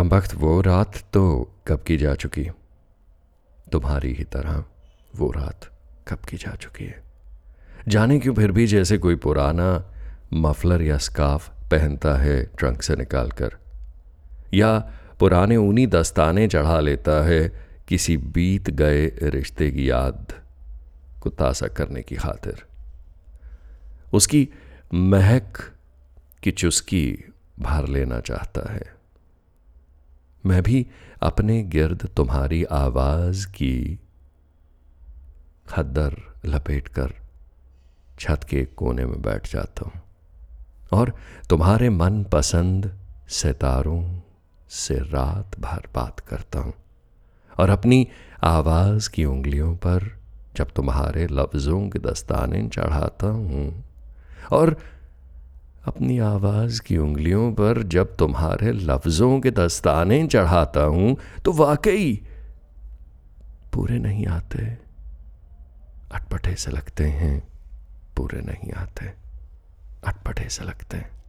कम वक्त वो रात तो कब की जा चुकी? तुम्हारी ही तरह वो रात कब की जा चुकी है? जाने क्यों फिर भी जैसे कोई पुराना मफलर या स्काफ पहनता है ट्रंक से निकाल कर या पुराने ऊनी दस्ताने चढ़ा लेता है किसी बीत गए रिश्ते की याद को ताज़ा करने की खातिर? उसकी महक की चुस्की भर लेना चाहता है। मैं भी अपने गिर्द तुम्हारी आवाज़ की खद्दर लपेट कर छत के कोने में बैठ जाता हूँ। और तुम्हारे मन पसंद सितारों से रात भर बात करता हूँ। और अपनी आवाज़ की उंगलियों पर जब तुम्हारे लफ्जों के दस्ताने चढ़ाता हूँ। और अपनी आवाज़ की उंगलियों पर जब तुम्हारे लफ्जों के दस्ताने चढ़ाता हूँ तो वाकई पूरे नहीं आते। अटपटे से लगते हैं, पूरे नहीं आते। अटपटे से लगते हैं।